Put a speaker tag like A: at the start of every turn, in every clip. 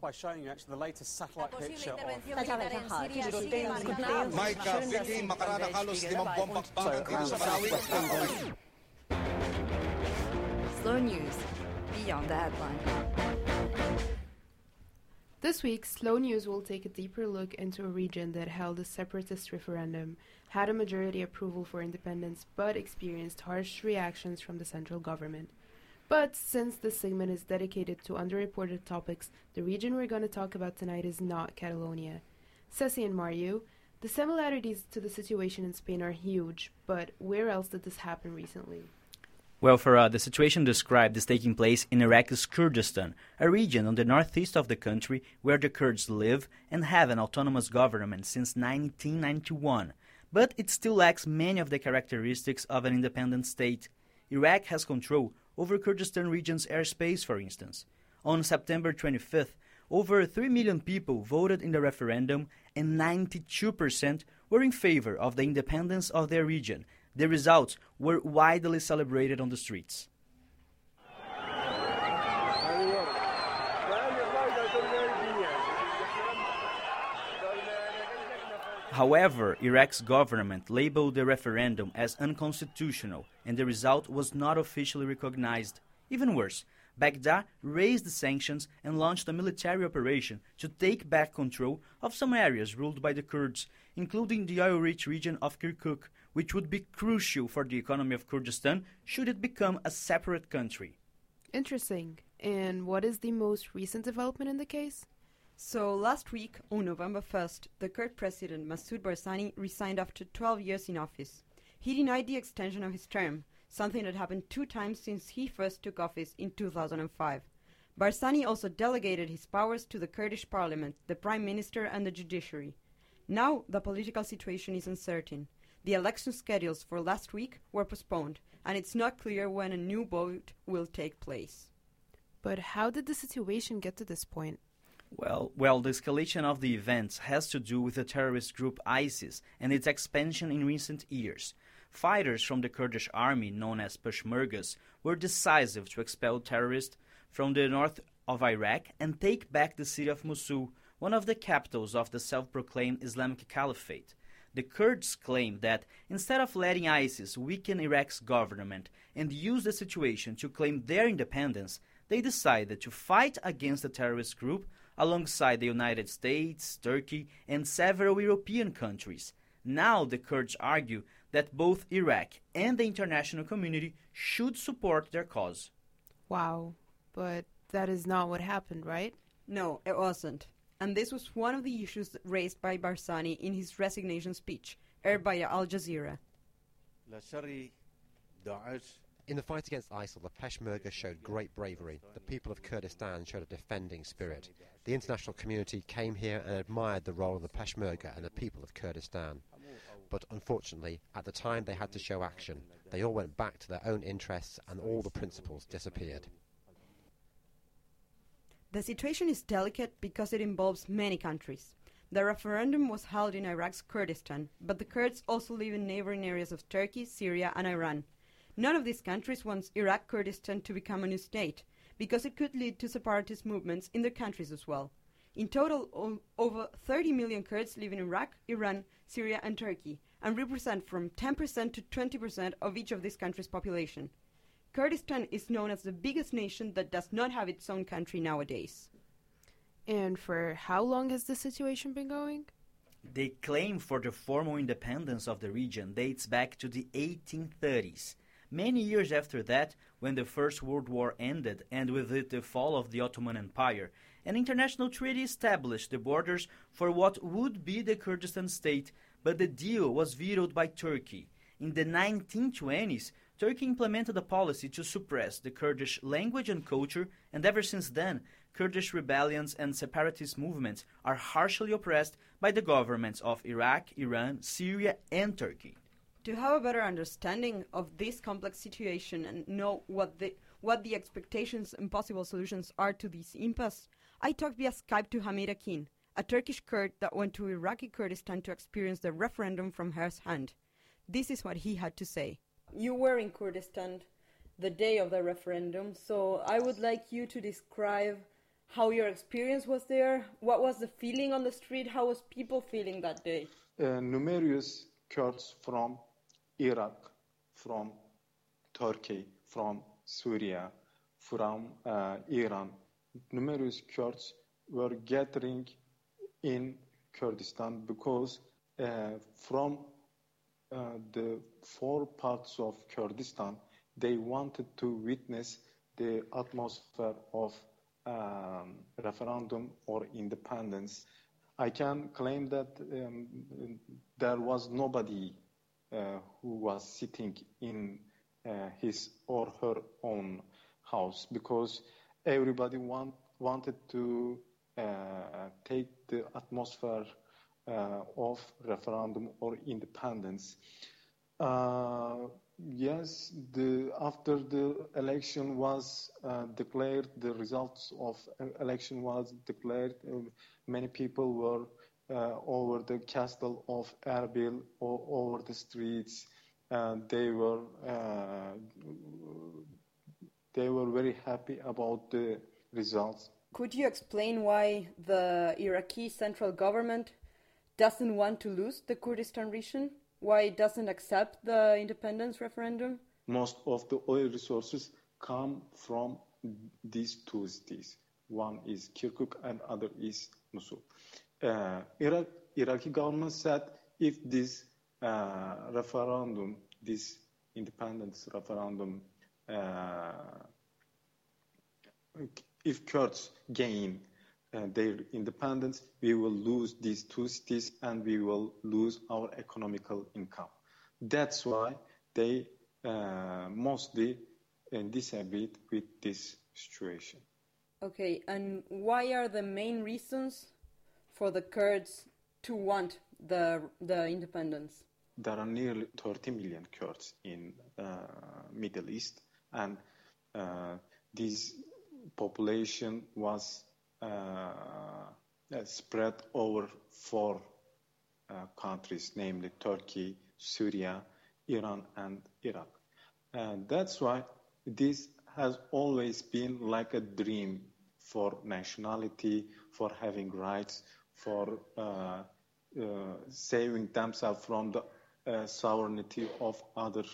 A: by showing you actually the latest satellite picture of...
B: Slow News, Beyond the Headline.
C: This week, Slow News will take a deeper look into a region that held a separatist referendum, had a majority approval for independence, but experienced harsh reactions from the central government. But since this segment is dedicated to underreported topics, the region we're going to talk about tonight is not Catalonia. Ceci and Mario, the similarities to the situation in Spain are huge, but where else did this happen recently?
D: Well, Farah, uh, the situation described is taking place in Iraq's Kurdistan, a region on the northeast of the country where the Kurds live and have an autonomous government since 1991. But it still lacks many of the characteristics of an independent state. Iraq has control over Kurdistan region's airspace, for instance. On September 25th, over 3 million people voted in the referendum, and 92% were in favor of the independence of their region. The results were widely celebrated on the streets. However, Iraq's government labeled the referendum as unconstitutional, and the result was not officially recognized. Even worse, Baghdad raised the sanctions and launched a military operation to take back control of some areas ruled by the Kurds, including the oil rich region of Kirkuk, which would be crucial for the economy of Kurdistan should it become a separate country.
C: Interesting. And what is the most recent development in the case?
E: So last week, on November 1st, the Kurd president Massoud Barzani resigned after 12 years in office. He denied the extension of his term, something that happened two times since he first took office in 2005. Barzani also delegated his powers to the Kurdish parliament, the prime minister, and the judiciary. Now the political situation is uncertain. The election schedules for last week were postponed, and it's not clear when a new vote will take place.
C: But how did the situation get to this point?
D: Well, well, the escalation of the events has to do with the terrorist group ISIS and its expansion in recent years. Fighters from the Kurdish army, known as Peshmergas, were decisive to expel terrorists from the north of Iraq and take back the city of Mosul, one of the capitals of the self proclaimed Islamic Caliphate. The Kurds claim that instead of letting ISIS weaken Iraq's government and use the situation to claim their independence, they decided to fight against the terrorist group alongside the United States, Turkey, and several European countries. Now the Kurds argue that both Iraq and the international community should support their cause.
C: Wow. But that is not what happened, right?
E: No, it wasn't. And this was one of the issues raised by Barzani in his resignation speech, aired by Al Jazeera.
F: In the fight against ISIL, the Peshmerga showed great bravery. The people of Kurdistan showed a defending spirit. The international community came here and admired the role of the Peshmerga and the people of Kurdistan. But unfortunately, at the time they had to show action, they all went back to their own interests and all the principles disappeared.
E: The situation is delicate because it involves many countries. The referendum was held in Iraq's Kurdistan, but the Kurds also live in neighboring areas of Turkey, Syria, and Iran. None of these countries wants Iraq Kurdistan to become a new state, because it could lead to separatist movements in their countries as well. In total, o- over 30 million Kurds live in Iraq, Iran, Syria, and Turkey, and represent from 10% to 20% of each of these countries' population. Kurdistan is known as the biggest nation that does not have its own country nowadays.
C: And for how long has this situation been going?
D: The claim for the formal independence of the region dates back to the 1830s. Many years after that, when the First World War ended and with it the fall of the Ottoman Empire, an international treaty established the borders for what would be the Kurdistan state, but the deal was vetoed by Turkey. In the 1920s, Turkey implemented a policy to suppress the Kurdish language and culture, and ever since then, Kurdish rebellions and separatist movements are harshly oppressed by the governments of Iraq, Iran, Syria, and Turkey.
E: To have a better understanding of this complex situation and know what the what the expectations and possible solutions are to this impasse, I talked via Skype to Hamid Akin, a Turkish Kurd that went to Iraqi Kurdistan to experience the referendum from first hand. This is what he had to say. You were in Kurdistan the day of the referendum, so I would like you to describe how your experience was there? What was the feeling on the street? How was people feeling that day?
G: Uh, numerous Kurds from Iraq, from Turkey, from Syria, from uh, Iran, numerous Kurds were gathering in Kurdistan because uh, from uh, the four parts of Kurdistan, they wanted to witness the atmosphere of um, referendum or independence. I can claim that um, there was nobody who was sitting in uh, his or her own house because everybody want, wanted to uh, take the atmosphere uh, of referendum or independence. Uh, yes, the, after the election was uh, declared, the results of election was declared. many people were uh, over the castle of Erbil or over the streets. And they were uh, they were very happy about the results.
E: Could you explain why the Iraqi central government doesn't want to lose the Kurdistan region? Why it doesn't accept the independence referendum?
G: Most of the oil resources come from these two cities. One is Kirkuk and other is Mosul. Uh, Iraq, Iraqi government said if this uh, referendum, this independence referendum, uh, if Kurds gain uh, their independence, we will lose these two cities and we will lose our economical income. That's why they uh, mostly uh, disagreed with this situation.
E: Okay, and why are the main reasons for the Kurds to want the the independence?
G: There are nearly 30 million Kurds in uh, Middle East, and uh, this population was uh, spread over four uh, countries, namely Turkey, Syria, Iran, and Iraq. And that's why this has always been like a dream for nationality, for having rights, for uh, uh, saving themselves from the uh, sovereignty of other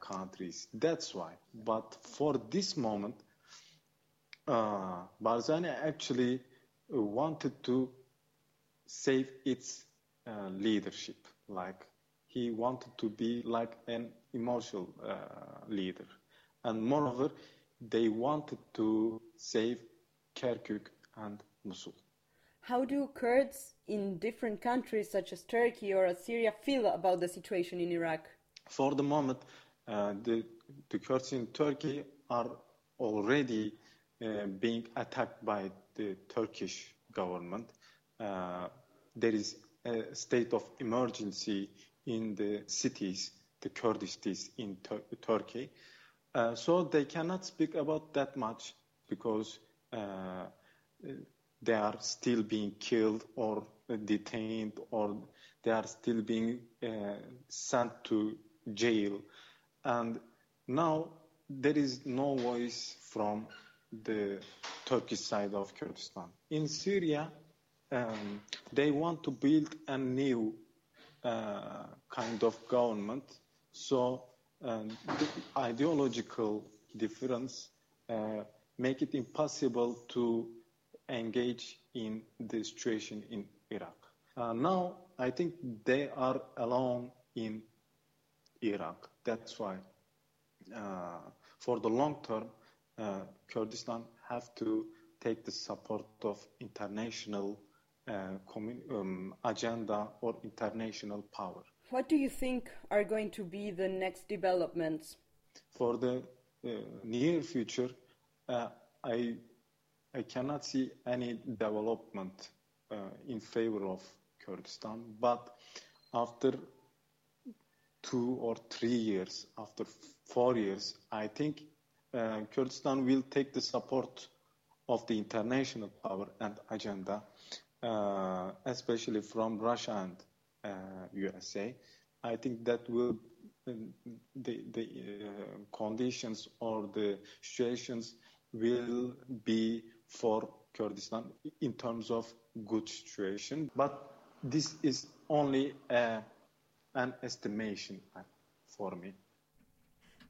G: countries. That's why. But for this moment, Barzani actually wanted to save its leadership. Like he wanted to be like an emotional leader, and moreover, they wanted to save Kirkuk and Mosul.
E: How do Kurds in different countries such as Turkey or Syria feel about the situation in Iraq?
G: For the moment, uh, the, the Kurds in Turkey are already uh, being attacked by the Turkish government. Uh, there is a state of emergency in the cities, the Kurdish cities in Tur- Turkey. Uh, so they cannot speak about that much because uh, they are still being killed or detained or they are still being uh, sent to jail. And now there is no voice from the Turkish side of Kurdistan. In Syria, um, they want to build a new uh, kind of government. So um, the ideological difference uh, make it impossible to engage in the situation in Iraq. Uh, now, I think they are alone in Iraq. That's why, uh, for the long term, uh, Kurdistan have to take the support of international uh, um, agenda or international power.
E: What do you think are going to be the next developments?
G: For the uh, near future, uh, I I cannot see any development uh, in favor of Kurdistan. But after two or three years, after four years, I think uh, Kurdistan will take the support of the international power and agenda, uh, especially from Russia and uh, USA. I think that will the, the uh, conditions or the situations will be for Kurdistan in terms of good situation. But this is only a, an estimation for me.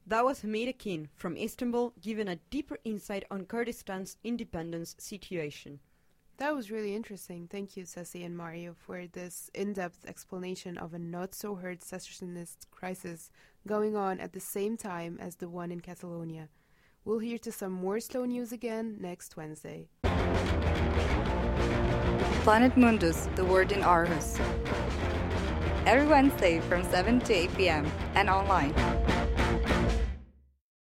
E: That was Hamid Akin from Istanbul giving a deeper insight on Kurdistan's independence situation.
C: That was really interesting. Thank you, Ceci and Mario, for this in depth explanation of a not so heard secessionist crisis going on at the same time as the one in Catalonia. We'll hear to some more slow news again next Wednesday.
B: Planet Mundus, the word in Aarhus. Every Wednesday from 7 to 8 p.m. and online.